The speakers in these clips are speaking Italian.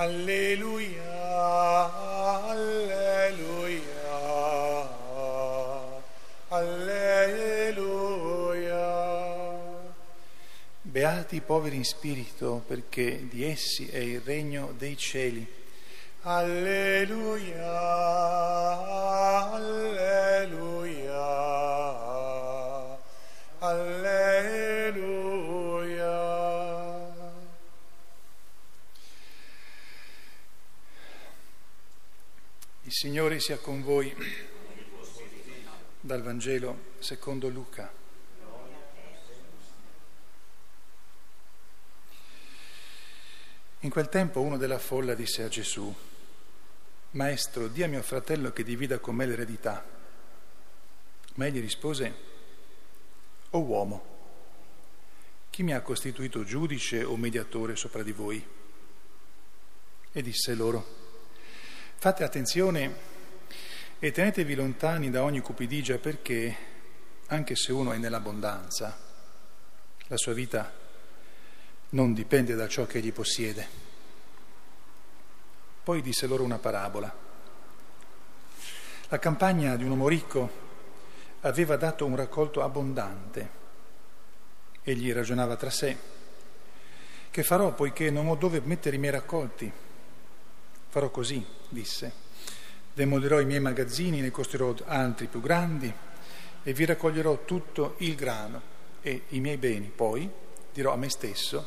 Alleluia, alleluia, alleluia. Beati i poveri in spirito, perché di essi è il regno dei cieli. Alleluia, alleluia, Signore sia con voi. Dal Vangelo secondo Luca. In quel tempo uno della folla disse a Gesù, Maestro, di a mio fratello che divida con me l'eredità. Ma egli rispose, O uomo, chi mi ha costituito giudice o mediatore sopra di voi? E disse loro, Fate attenzione e tenetevi lontani da ogni cupidigia perché, anche se uno è nell'abbondanza, la sua vita non dipende da ciò che egli possiede. Poi disse loro una parabola. La campagna di un uomo ricco aveva dato un raccolto abbondante. Egli ragionava tra sé, che farò poiché non ho dove mettere i miei raccolti? Farò così, disse. Demolirò i miei magazzini, ne costruirò altri più grandi e vi raccoglierò tutto il grano e i miei beni. Poi dirò a me stesso,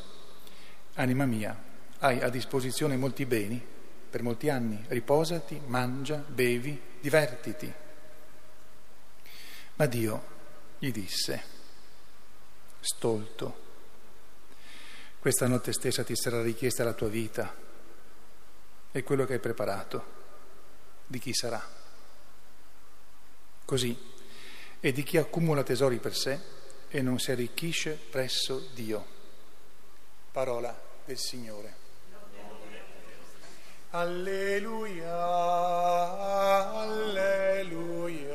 anima mia, hai a disposizione molti beni per molti anni, riposati, mangia, bevi, divertiti. Ma Dio gli disse, stolto, questa notte stessa ti sarà richiesta la tua vita e quello che hai preparato di chi sarà. Così è di chi accumula tesori per sé e non si arricchisce presso Dio. Parola del Signore. Alleluia, alleluia.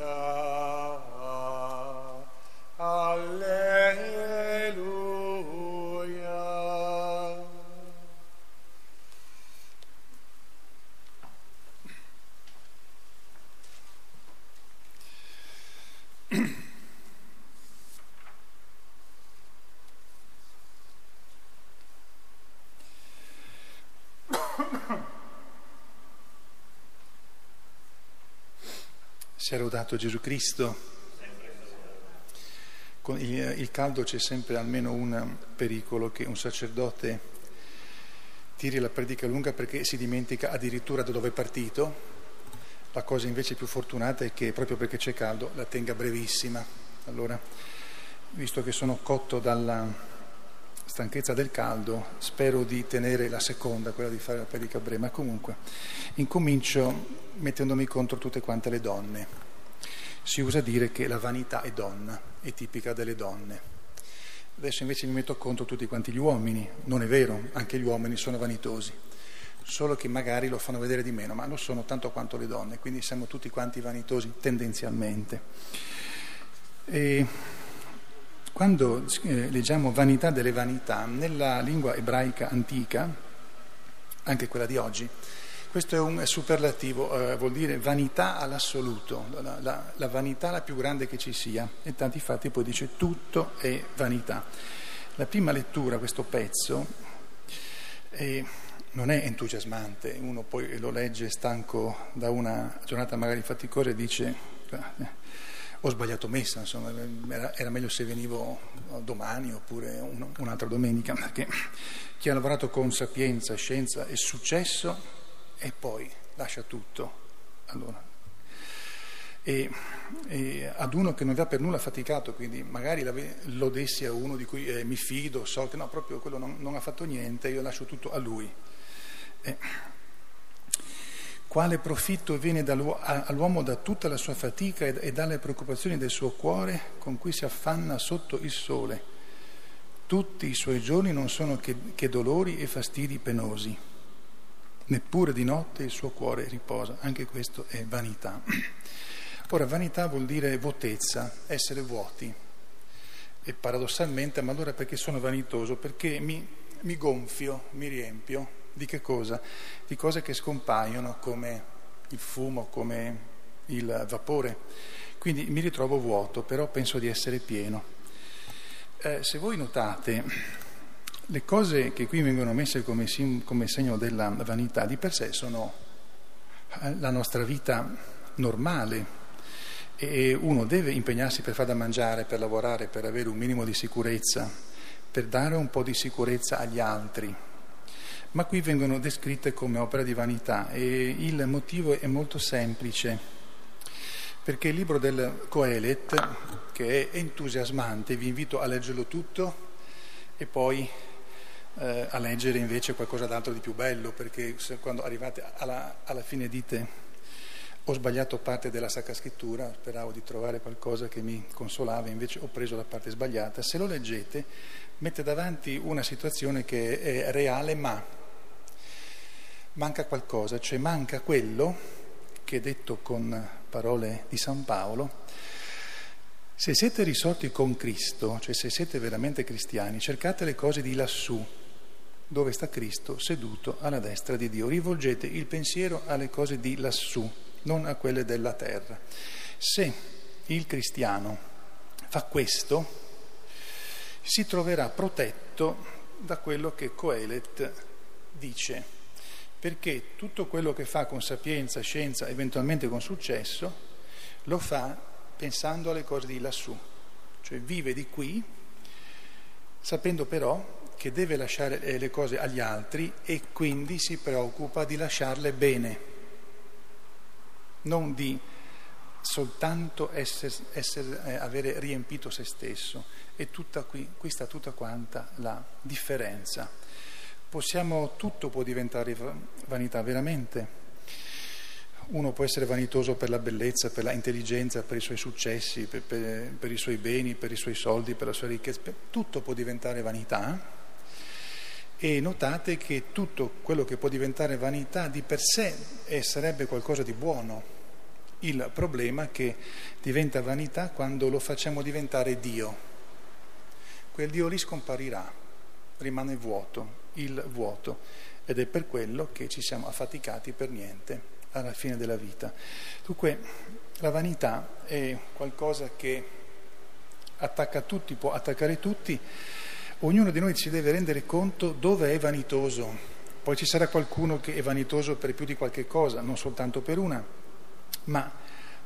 Si è rodato Gesù Cristo. Con il, il caldo c'è sempre almeno un pericolo che un sacerdote tiri la predica lunga perché si dimentica addirittura da dove è partito. La cosa invece più fortunata è che proprio perché c'è caldo la tenga brevissima. Allora, visto che sono cotto dalla stanchezza del caldo, spero di tenere la seconda, quella di fare la predica breve, ma comunque incomincio mettendomi contro tutte quante le donne. Si usa dire che la vanità è donna, è tipica delle donne. Adesso invece mi metto contro tutti quanti gli uomini, non è vero, anche gli uomini sono vanitosi, solo che magari lo fanno vedere di meno, ma lo sono tanto quanto le donne, quindi siamo tutti quanti vanitosi tendenzialmente. E quando eh, leggiamo vanità delle vanità, nella lingua ebraica antica, anche quella di oggi, questo è un superlativo, eh, vuol dire vanità all'assoluto, la, la, la, vanità la più grande che ci sia. E tanti fatti poi dice tutto è vanità. La prima lettura, questo pezzo, eh, non è entusiasmante, uno poi lo legge stanco da una giornata magari faticosa e dice ho sbagliato messa, insomma, era, era, meglio se venivo domani oppure un, un'altra domenica, perché chi ha lavorato con sapienza, scienza e successo e poi lascia tutto. Allora, e, e, ad uno che non vi ha per nulla faticato, quindi magari lo dessi a uno di cui eh, mi fido, so che no, proprio quello non, non, ha fatto niente, io lascio tutto a lui. Eh, quale profitto viene all'uomo da tutta la sua fatica e dalle preoccupazioni del suo cuore con cui si affanna sotto il sole? Tutti i suoi giorni non sono che, che dolori e fastidi penosi. Neppure di notte il suo cuore riposa. Anche questo è vanità. Ora, vanità vuol dire vuotezza, essere vuoti. E paradossalmente, ma allora perché sono vanitoso? Perché mi mi gonfio, mi riempio di che cosa? Di cose che scompaiono come il fumo, come il vapore. Quindi mi ritrovo vuoto, però penso di essere pieno. Eh, se voi notate, le cose che qui vengono messe come, sim, come segno della vanità di per sé sono eh, la nostra vita normale, e uno deve impegnarsi per far da mangiare, per lavorare, per avere un minimo di sicurezza, per dare un po' di sicurezza agli altri. Ma qui vengono descritte come opera di vanità e il motivo è molto semplice, perché il libro del Coelet, che è entusiasmante, vi invito a leggerlo tutto e poi eh, a leggere invece qualcosa d'altro di più bello, perché quando arrivate alla, alla fine dite ho sbagliato parte della Sacra Scrittura, speravo di trovare qualcosa che mi consolava, invece ho preso la parte sbagliata. Se lo leggete, mette davanti una situazione che è reale, ma manca qualcosa, cioè manca quello che detto con parole di San Paolo, se siete risorti con Cristo, cioè se siete veramente cristiani, cercate le cose di lassù, dove sta Cristo seduto alla destra di Dio. Rivolgete il pensiero alle cose di lassù non a quelle della terra. Se il cristiano fa questo, si troverà protetto da quello che Coelet dice, perché tutto quello che fa con sapienza, scienza, eventualmente con successo, lo fa pensando alle cose di lassù, cioè vive di qui, sapendo però che deve lasciare le cose agli altri e quindi si preoccupa di lasciarle bene non di soltanto essere, essere, eh, avere riempito se stesso. E tutta qui, qui sta tutta quanta la differenza. Possiamo, tutto può diventare vanità, veramente. Uno può essere vanitoso per la bellezza, per l'intelligenza, per i suoi successi, per, per, per, i suoi beni, per i suoi soldi, per la sua ricchezza, tutto può diventare vanità. E notate che tutto quello che può diventare vanità di per sé sarebbe qualcosa di buono, il problema che diventa vanità quando lo facciamo diventare Dio. Quel Dio lì scomparirà, rimane vuoto, il vuoto, ed è per quello che ci siamo affaticati per niente alla fine della vita. Dunque la vanità è qualcosa che attacca tutti, può attaccare tutti, ognuno di noi si deve rendere conto dove è vanitoso. Poi ci sarà qualcuno che è vanitoso per più di qualche cosa, non soltanto per una ma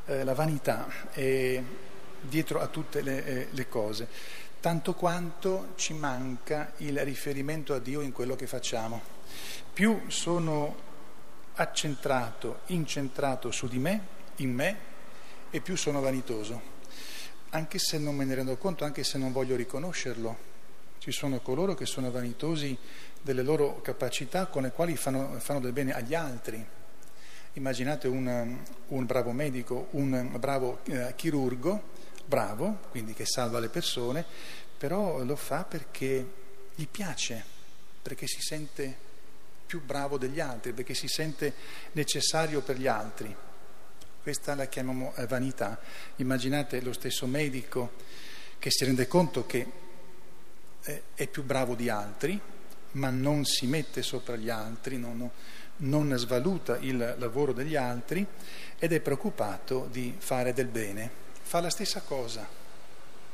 eh, la vanità è dietro a tutte le, eh, le cose, tanto quanto ci manca il riferimento a Dio in quello che facciamo. Più sono accentrato, incentrato su di me, in me, e più sono vanitoso, anche se non me ne rendo conto, anche se non voglio riconoscerlo. Ci sono coloro che sono vanitosi delle loro capacità con le quali fanno, fanno del bene agli altri, Immaginate un, un bravo medico, un bravo eh, chirurgo, bravo, quindi che salva le persone, però lo fa perché gli piace, perché si sente più bravo degli altri, perché si sente necessario per gli altri. Questa la chiamiamo eh, vanità. Immaginate lo stesso medico che si rende conto che eh, è più bravo di altri, ma non si mette sopra gli altri, non, non svaluta il lavoro degli altri ed è preoccupato di fare del bene. Fa la stessa cosa,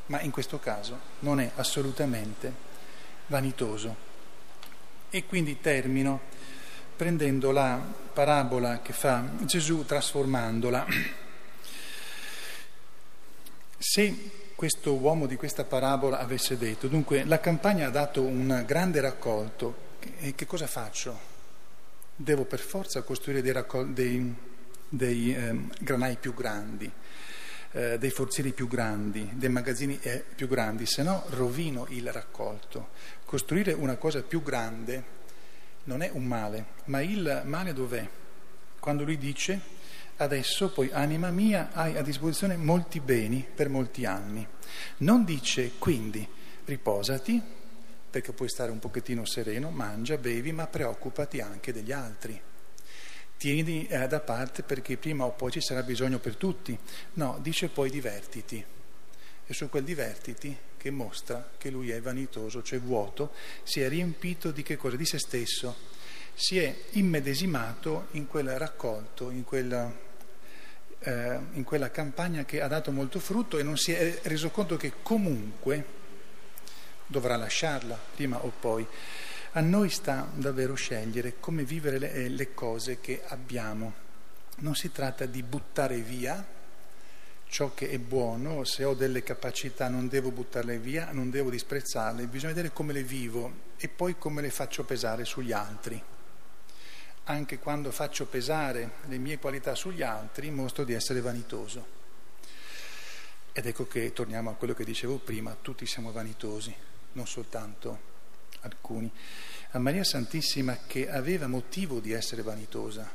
ma in questo caso non è assolutamente vanitoso. E quindi termino prendendo la parabola che fa Gesù trasformandola. Se questo uomo di questa parabola avesse detto, dunque la campagna ha dato un grande raccolto, e che cosa faccio? Devo per forza costruire dei, raccol- dei, dei eh, granai più grandi, eh, dei forzieri più grandi, dei magazzini eh, più grandi, se no rovino il raccolto. Costruire una cosa più grande non è un male, ma il male dov'è? Quando lui dice adesso poi anima mia hai a disposizione molti beni per molti anni. Non dice quindi riposati, perché puoi stare un pochettino sereno, mangia, bevi, ma preoccupati anche degli altri. Tieni eh, da parte perché prima o poi ci sarà bisogno per tutti. No, dice poi divertiti. È su quel divertiti che che mostra che lui è vanitoso, cioè vuoto, si è riempito di che cosa? Di se stesso, si è immedesimato in quel raccolto, in quella, eh, in quella campagna che ha dato molto frutto e non si è reso conto che comunque dovrà lasciarla, prima o poi. A noi sta davvero scegliere come vivere le, eh, le cose che abbiamo. Non si tratta di buttare via ciò che è buono, se ho delle capacità non devo buttarle via, non devo disprezzarle, bisogna vedere come le vivo e poi come le faccio pesare sugli altri. Anche quando faccio pesare le mie qualità sugli altri mostro di essere vanitoso. Ed ecco che torniamo a quello che dicevo prima, tutti siamo vanitosi, non soltanto alcuni. A Maria Santissima che aveva motivo di essere vanitosa,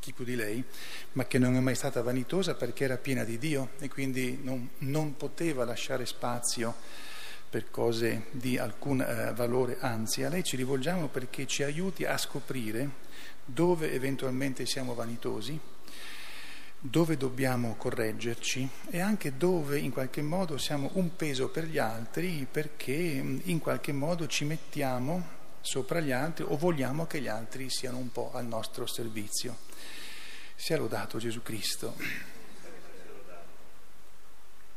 chi più di lei, ma che non è mai stata vanitosa perché era piena di Dio e quindi non, non poteva lasciare spazio per cose di alcun eh, valore, anzi a lei ci rivolgiamo perché ci aiuti a scoprire dove eventualmente siamo vanitosi, dove dobbiamo correggerci e anche dove in qualche modo siamo un peso per gli altri perché in qualche modo ci mettiamo sopra gli altri o vogliamo che gli altri siano un po' al nostro servizio. Sia lodato Gesù Cristo.